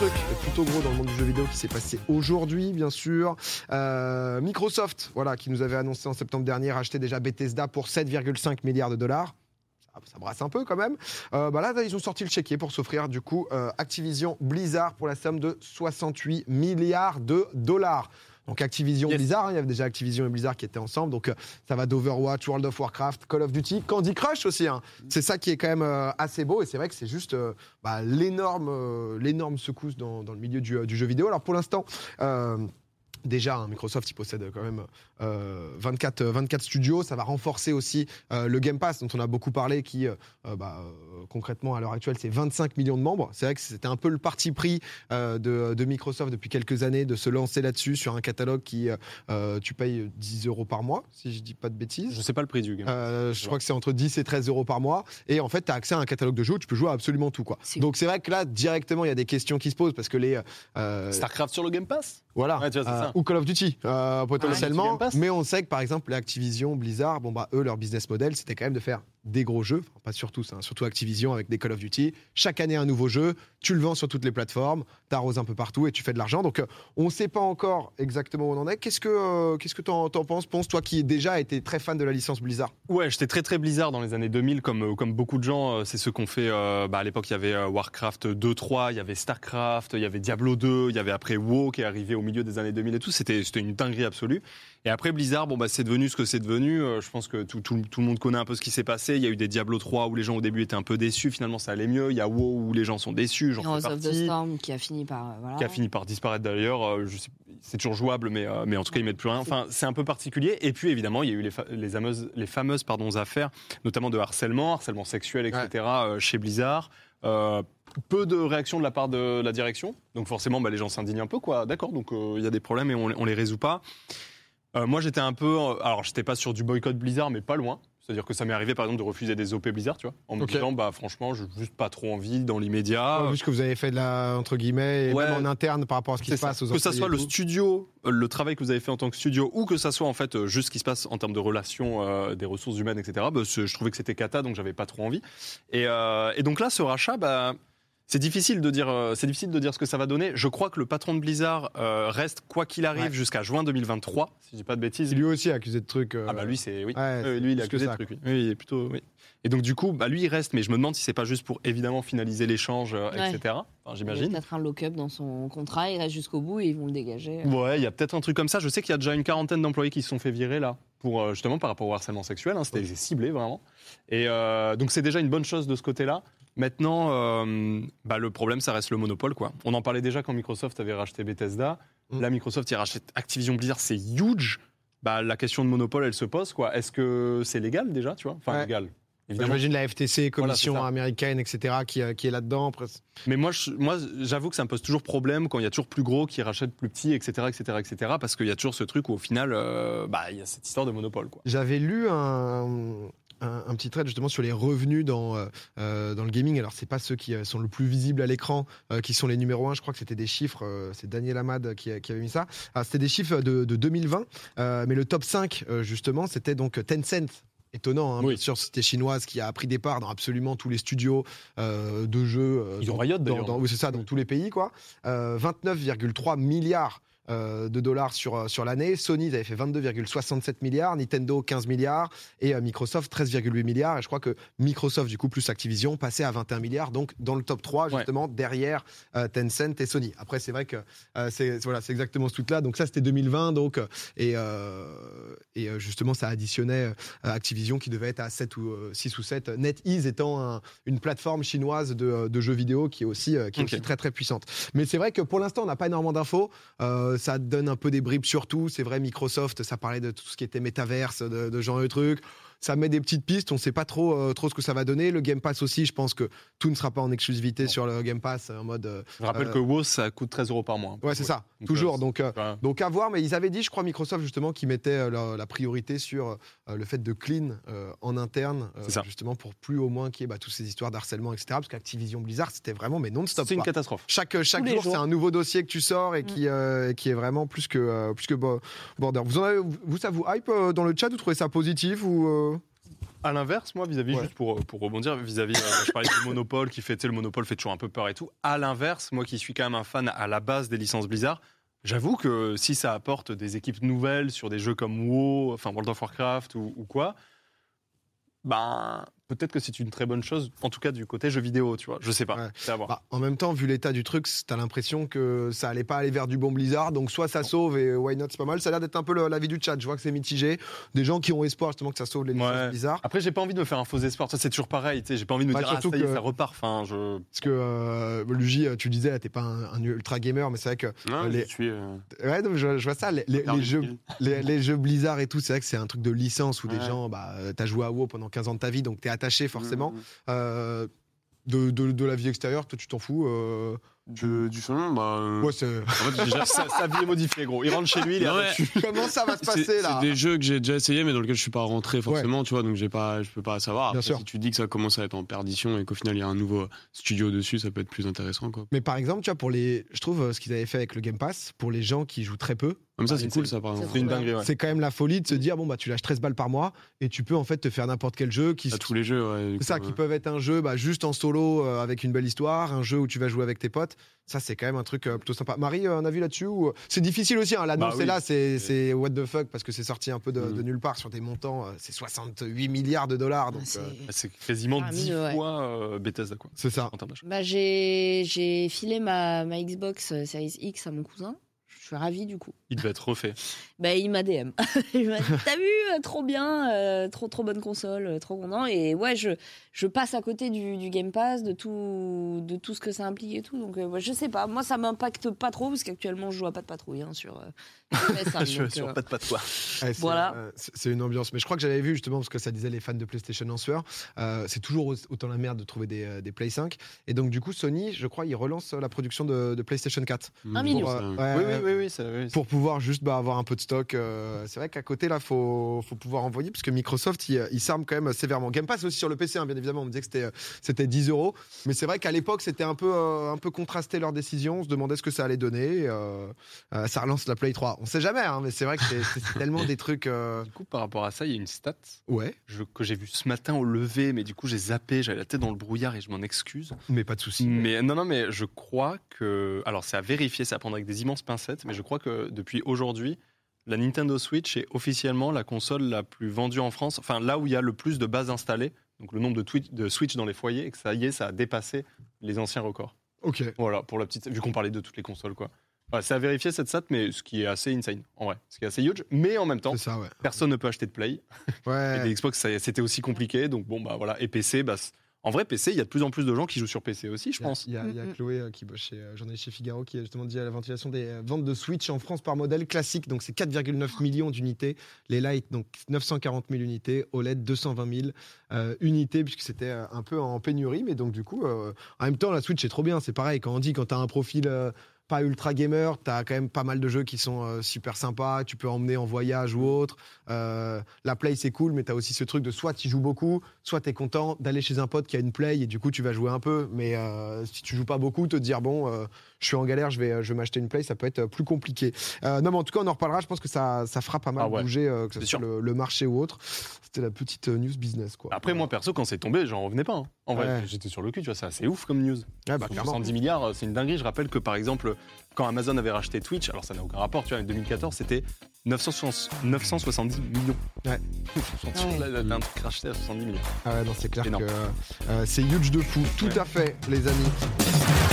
truc plutôt gros dans le monde du jeu vidéo qui s'est passé aujourd'hui, bien sûr. Euh, Microsoft, voilà, qui nous avait annoncé en septembre dernier acheter déjà Bethesda pour 7,5 milliards de dollars. Ça, brasse un peu quand même. Euh, bah là, ils ont sorti le chéquier pour s'offrir du coup euh, Activision Blizzard pour la somme de 68 milliards de dollars. Donc Activision Yes. Blizzard, hein, il y avait déjà Activision et Blizzard qui étaient ensemble. Donc euh, ça va d'Overwatch, World of Warcraft, Call of Duty, Candy Crush aussi. hein. C'est ça qui est quand même euh, assez beau et c'est vrai que c'est juste euh, bah, l'énorme, euh, l'énorme secousse dans, dans le milieu du, du jeu vidéo. Alors pour l'instant. Euh, Déjà, hein, Microsoft, il possède quand même euh, 24, euh, 24 studios. Ça va renforcer aussi euh, le Game Pass, dont on a beaucoup parlé, qui, euh, euh, bah, euh, concrètement, à l'heure actuelle, c'est 25 millions de membres. C'est vrai que c'était un peu le parti pris euh, de, de Microsoft depuis quelques années de se lancer là-dessus sur un catalogue qui, euh, euh, tu payes 10 euros par mois, si je dis pas de bêtises. Je sais pas le prix du game. Euh, je crois que c'est entre 10 et 13 euros par mois. Et en fait, tu as accès à un catalogue de jeux où tu peux jouer à absolument tout. Quoi. Donc c'est vrai que là, directement, il y a des questions qui se posent parce que les. euh, Starcraft sur le Game Pass? Voilà. Ouais, vois, Euh, ça. ou Call of Duty, euh, potentiellement. Game Pass. mais on sait que par exemple, Activision, Blizzard, bon bah eux, leur business model, c'était quand même de faire des gros jeux, pas sur tous, surtout Activision avec des Call of Duty. Chaque année un nouveau jeu, tu le vends sur toutes les plateformes, t'arroses un peu partout et tu fais de l'argent. Donc euh, on ne sait pas encore exactement où on en est. Qu'est-ce que euh, qu'est-ce que t'en, penses, Ponce, toi qui déjà été très fan de la licence Blizzard? Ouais, j'étais très très Blizzard dans les années 2000, comme, euh, comme beaucoup de gens. euh, C'est ce qu'on fait. bah, à l'époque, il y avait Warcraft 2, 3, il y avait Starcraft, il y avait Diablo 2, il y avait après WoW qui est arrivé au milieu des années 2000 et tout. C'était une dinguerie absolue. Et après Blizzard, bon bah c'est devenu ce que c'est devenu. Je pense que tout, tout, tout le monde connaît un peu ce qui s'est passé. Il y a eu des Diablo 3 où les gens au début étaient un peu déçus. Finalement, ça allait mieux. Il y a WoW où les gens sont déçus. J'en Heroes of the. Storm qui a fini par. euh, Voilà. qui a fini par disparaître d'ailleurs. Euh, C'est toujours jouable, mais, euh, mais en tout cas, ils mettent plus rien. Enfin, c'est un peu particulier. Et puis, évidemment, il y a eu les, fa- les fameuses, les fameuses pardon, affaires, notamment de harcèlement, harcèlement sexuel, etc., euh, chez Blizzard. Euh, peu de réactions de la part de la direction. Donc, forcément, bah, les gens s'indignent un peu, quoi. D'accord, donc euh, il y a des problèmes et on, on les résout pas. Euh, moi, j'étais un peu. euh, Alors, j'étais pas sur du boycott Blizzard, mais pas loin. C'est-à-dire que ça m'est arrivé, par exemple, de refuser des OP Blizzard, tu vois, en me disant, bah, franchement, j'ai juste pas trop envie dans l'immédiat. Vu ce que vous avez fait de la entre guillemets et Ouais. même en interne par rapport à ce qui se ça. passe aux que ça soit le studio, euh, le travail que vous avez fait en tant que studio, ou que ça soit en fait euh, juste ce qui se passe en termes de relations, euh, des ressources humaines, etc. bah, je trouvais que c'était cata, donc j'avais pas trop envie. Et, euh, et donc là, ce rachat, bah, c'est difficile de dire, euh, c'est difficile de dire ce que ça va donner. Je crois que le patron de Blizzard euh, reste quoi qu'il arrive Ouais. jusqu'à juin 2023, si je dis pas de bêtises. Lui aussi est accusé de trucs. euh, Ah bah lui c'est oui. Ouais, Euh, lui il que accusé ça, de trucs. Oui. Oui, il est plutôt oui. Et donc du coup bah lui il reste mais je me demande si c'est pas juste pour évidemment finaliser l'échange euh, Ouais. etc. Enfin, Il y a j'imagine. peut-être un lock-up dans son contrat, il reste jusqu'au bout et ils vont le dégager. Ouais, il y a peut-être un truc comme ça. Je sais qu'il y a déjà une quarantaine d'employés qui se sont fait virer là, pour justement par rapport au harcèlement sexuel. hein, C'était ciblé vraiment. Et euh, donc c'est déjà une bonne chose de ce côté-là. Maintenant, euh, bah, le problème, ça reste le monopole, quoi. On en parlait déjà quand Microsoft avait racheté Bethesda. Mm. Là, Microsoft, il rachète Activision Blizzard, c'est huge. Bah, la question de monopole, elle se pose, quoi. Est-ce que c'est légal déjà, tu vois? Enfin, Ouais. légal. J'imagine la FTC, commission américaine, etc., qui, euh, qui est là-dedans. Mais moi, je- moi, j'avoue que ça me pose toujours problème quand il y a toujours plus gros qui rachète plus petit, etc., etc., etc., parce qu'il y a toujours ce truc où au final, euh, bah, il y a cette histoire de monopole, quoi. J'avais lu un, un, petit thread justement sur les revenus dans, euh, euh, dans le gaming. Alors, c'est pas ceux qui euh, sont le plus visibles à l'écran euh, qui sont les numéros 1. Je crois que c'était des chiffres, euh, c'est Daniel Amad qui, avait mis ça. Ah, c'était des chiffres de, de 2020, euh, mais le top 5, euh, justement, c'était donc Tencent. Étonnant, hein, Oui. bien sûr, c'était chinoise qui a pris des parts dans absolument tous les studios euh, de jeux. euh, Ils ont dans- Riot, dans- d'ailleurs. dans- oui, c'est ça, dans tous les pays, quoi. Euh, 29,3 milliards euh, de dollars sur, euh, sur l'année. Sony, ils avaient fait 22,67 milliards, Nintendo 15 milliards et euh, Microsoft 13,8 milliards. Et je crois que Microsoft, du coup, plus Activision, passait à 21 milliards, donc dans le top 3, Ouais. justement, derrière euh, Tencent et Sony. Après, c'est vrai que c'est voilà, exactement ce truc-là. Donc ça, c'était 2020, donc, et, et justement, ça additionnait Activision qui devait être à 7 ou, euh, 6 ou 7. NetEase étant un- une plateforme chinoise de, de jeux vidéo qui est aussi, qui est aussi très très puissante. Mais c'est vrai que pour l'instant, on n'a pas énormément d'infos. Euh, ça donne un peu des bribes sur tout. C'est vrai, Microsoft, ça parlait de tout ce qui était métaverse, de, de genre de trucs. Ça met des petites pistes. On ne sait pas trop, euh, trop ce que ça va donner. Le Game Pass aussi, je pense que tout ne sera pas en exclusivité sur le Game Pass en mode. euh, Je rappelle Euh, que WoW, ça coûte 13 euros par mois. ouais, c'est ça. Donc, Toujours. euh, Donc, euh, donc à voir, mais ils avaient dit, je crois, Microsoft justement, qu'ils mettaient euh, la, la priorité sur euh, le fait de clean euh, en interne, euh, C'est ça. justement pour plus au moins qu'il y ait bah, toutes ces histoires d'harcèlement, etc. Parce qu'Activision Blizzard, c'était vraiment mais non-stop. c'est une catastrophe. Chaque, chaque jour, c'est un nouveau dossier que tu sors et qui, euh, qui est vraiment plus que, euh, plus que bo- border. Vous, en avez- vous, ça vous hype euh, dans le chat Vous trouvez ça positif ou euh À l'inverse, moi, vis-à-vis, Ouais. juste pour, pour rebondir, vis-à-vis, euh, je parlais du Monopole qui fait, tu sais, le Monopole fait toujours un peu peur et tout. À l'inverse, moi qui suis quand même un fan à la base des licences Blizzard, j'avoue que si ça apporte des équipes nouvelles sur des jeux comme WoW, enfin World of Warcraft ou, ou quoi, ben peut-être que c'est une très bonne chose, en tout cas du côté jeu vidéo, tu vois. Je sais pas, Ouais. c'est à voir. Bah, en même temps, vu l'état du truc, t'as l'impression que ça allait pas aller vers du bon Blizzard. Donc, soit ça sauve et why not, c'est pas mal. Ça a l'air d'être un peu l'avis du chat. Je vois que c'est mitigé. Des gens qui ont espoir justement que ça sauve les licences Ouais. Blizzard. Après, j'ai pas envie de me faire un faux espoir. Ça, c'est toujours pareil. tu sais, J'ai pas envie de me Bah, dire, ah, y que- ça repart. Enfin, je. Parce que, euh, Luigi, tu disais, là, t'es pas un, un ultra gamer, mais c'est vrai que. Non, les- je suis. euh, Ouais, je, je vois ça. Les, jeux, style. les, les jeux Blizzard et tout, c'est vrai que c'est un truc de licence où des gens, bah, euh, t'as joué à WoW pendant 15 ans de ta vie, donc t'es attaché forcément. Mm, mm. Euh, de, de, de la vie extérieure, toi, tu t'en fous. euh, Du, du salon, bah. euh, Ouais, c'est. en fait, déjà, sa, sa vie est modifiée, gros. Il rentre chez lui, il est ouais. Comment ça va se C'est- passer là C'est des jeux que j'ai déjà essayé, mais dans lesquels je suis pas rentré forcément, tu vois, donc j'ai pas, je peux pas savoir. Bien sûr. Si tu dis que ça commence à être en perdition et qu'au final il y a un nouveau studio dessus, ça peut être plus intéressant, quoi. Mais par exemple, tu vois, pour les, je trouve euh, ce qu'ils avaient fait avec le Game Pass, pour les gens qui jouent très peu, Comme ça, Ah, c'est cool, ça, par exemple. C'est une dinguerie, ouais. c'est quand même la folie de se dire bon bah tu lâches 13 balles par mois et tu peux en fait te faire n'importe quel jeu qui À tous les jeux, ouais. c'est ça qui ouais. peuvent être un jeu bah, juste en solo euh, avec une belle histoire, un jeu où tu vas jouer avec tes potes. Ça c'est quand même un truc euh, plutôt sympa. Marie, euh, un avis là-dessus ou, euh, C'est difficile aussi. Hein, L'annonce Bah oui. est là, c'est c'est what the fuck parce que c'est sorti un peu de, Mm. de nulle part sur des montants. euh, c'est 68 milliards de dollars donc Ah, c'est- euh, C'est quasiment Ah, 10 mille, ouais. fois euh, Bethesda, quoi. c'est ça. En termes. Bah, j'ai j'ai filé ma, ma Xbox euh, Series X à mon cousin. Je suis ravie du coup. Il devait être refait. Bah, il m'a DM. il m'a dit T'as vu euh, Trop bien, euh, trop trop bonne console, euh, trop content. Et ouais, je, je passe à côté du, du Game Pass, de tout, de tout ce que ça implique et tout. Donc, euh, je sais pas. Moi, ça m'impacte pas trop parce qu'actuellement, je joue à pas de patrouille hein, sur, euh, sur PS5, Je donc, suis sur euh, pas de patois. Ouais, c'est, Voilà. euh, c'est une ambiance. Mais je crois que j'avais vu justement, parce que ça disait les fans de PlayStation en sueur, c'est toujours au- autant la merde de trouver des, des Play 5. Et donc, du coup, Sony, je crois, il relance la production de, de PlayStation 4. Un million. Euh, ouais. Oui, oui, oui, oui, ça- oui, pour pouvoir juste bah, avoir un peu de stock. euh, c'est vrai qu'à côté, là, faut, faut pouvoir envoyer, parce que Microsoft, il, il s'arme quand même sévèrement. Game Pass aussi sur le PC, hein, bien évidemment, on me disait que c'était, euh, c'était 10 euros. Mais c'est vrai qu'à l'époque, c'était un peu, euh, un peu contrasté leur décision. On se demandait ce que ça allait donner. euh, euh, ça relance la Play 3. On sait jamais, hein, mais c'est vrai que c'est, tellement des trucs. euh, Du coup, par rapport à ça, il y a une stat Ouais, je- que j'ai vue ce matin au lever, mais du coup, j'ai zappé, j'avais la tête dans le brouillard et je m'en excuse. mais pas de souci. Mais non, non, mais je crois que. Alors, c'est à vérifier, c'est à prendre avec des immenses pincettes, mais je crois que depuis aujourd'hui, la Nintendo Switch est officiellement la console la plus vendue en France. Enfin, là où il y a le plus de bases installées, donc le nombre de, tweets- de Switch dans les foyers, et que ça y est, ça a dépassé les anciens records. Ok. Voilà, pour la petite. Vu qu'on parlait de toutes les consoles, quoi. Voilà, c'est à vérifier cette stat, mais ce qui est assez insane, en vrai. Ce qui est assez huge. Mais en même temps, C'est ça, ouais. personne ne peut acheter de Play. Et Ouais. des Xbox, ça- c'était aussi compliqué. Donc, bon, bah voilà. Et PC, bah, en vrai, PC, il y a de plus en plus de gens qui jouent sur PC aussi, je pense. Il y a, il y a Mm, mm. Chloé euh, qui bosse chez euh, journaliste chez Figaro qui a justement dit à la ventilation des euh, ventes de Switch en France par modèle classique. Donc c'est 4,9 millions d'unités. Les Lite, donc 940 000 unités. OLED, 220 000 euh, unités, puisque c'était euh, un peu en pénurie. Mais donc du coup, euh, en même temps, la Switch est trop bien. C'est pareil, quand on dit quand tu as un profil. euh, pas ultra gamer, tu as quand même pas mal de jeux qui sont euh, super sympas, tu peux emmener en voyage ou autre. Euh, la Play c'est cool, mais tu as aussi ce truc de soit tu joues beaucoup, soit tu es content d'aller chez un pote qui a une Play et du coup tu vas jouer un peu. Mais euh, si tu joues pas beaucoup, te dire bon, je suis en galère, je vais, je vais m'acheter une Play, ça peut être euh, plus compliqué. Euh, non, mais en tout cas, on en reparlera. Je pense que ça, ça fera pas mal Ah ouais, bouger, euh, que ce soit sûr. le, le marché ou autre. C'était la petite euh, news business quoi. Après, moi, perso, quand c'est tombé, j'en revenais pas. hein. En vrai, j'étais sur le cul, tu vois, c'est assez ouf comme news. Ouais, bah, clairement. 70 milliards, euh, c'est une dinguerie. Je rappelle que, par exemple, quand Amazon avait racheté Twitch, alors ça n'a aucun rapport, tu vois, en 2014, c'était 960 970 millions. Ouais. Ouais. Là, là, t'as un truc racheté à 70 millions. Ah ouais, non, c'est clair Énorme. que euh, c'est huge de fou. Tout Ouais. à fait, les amis.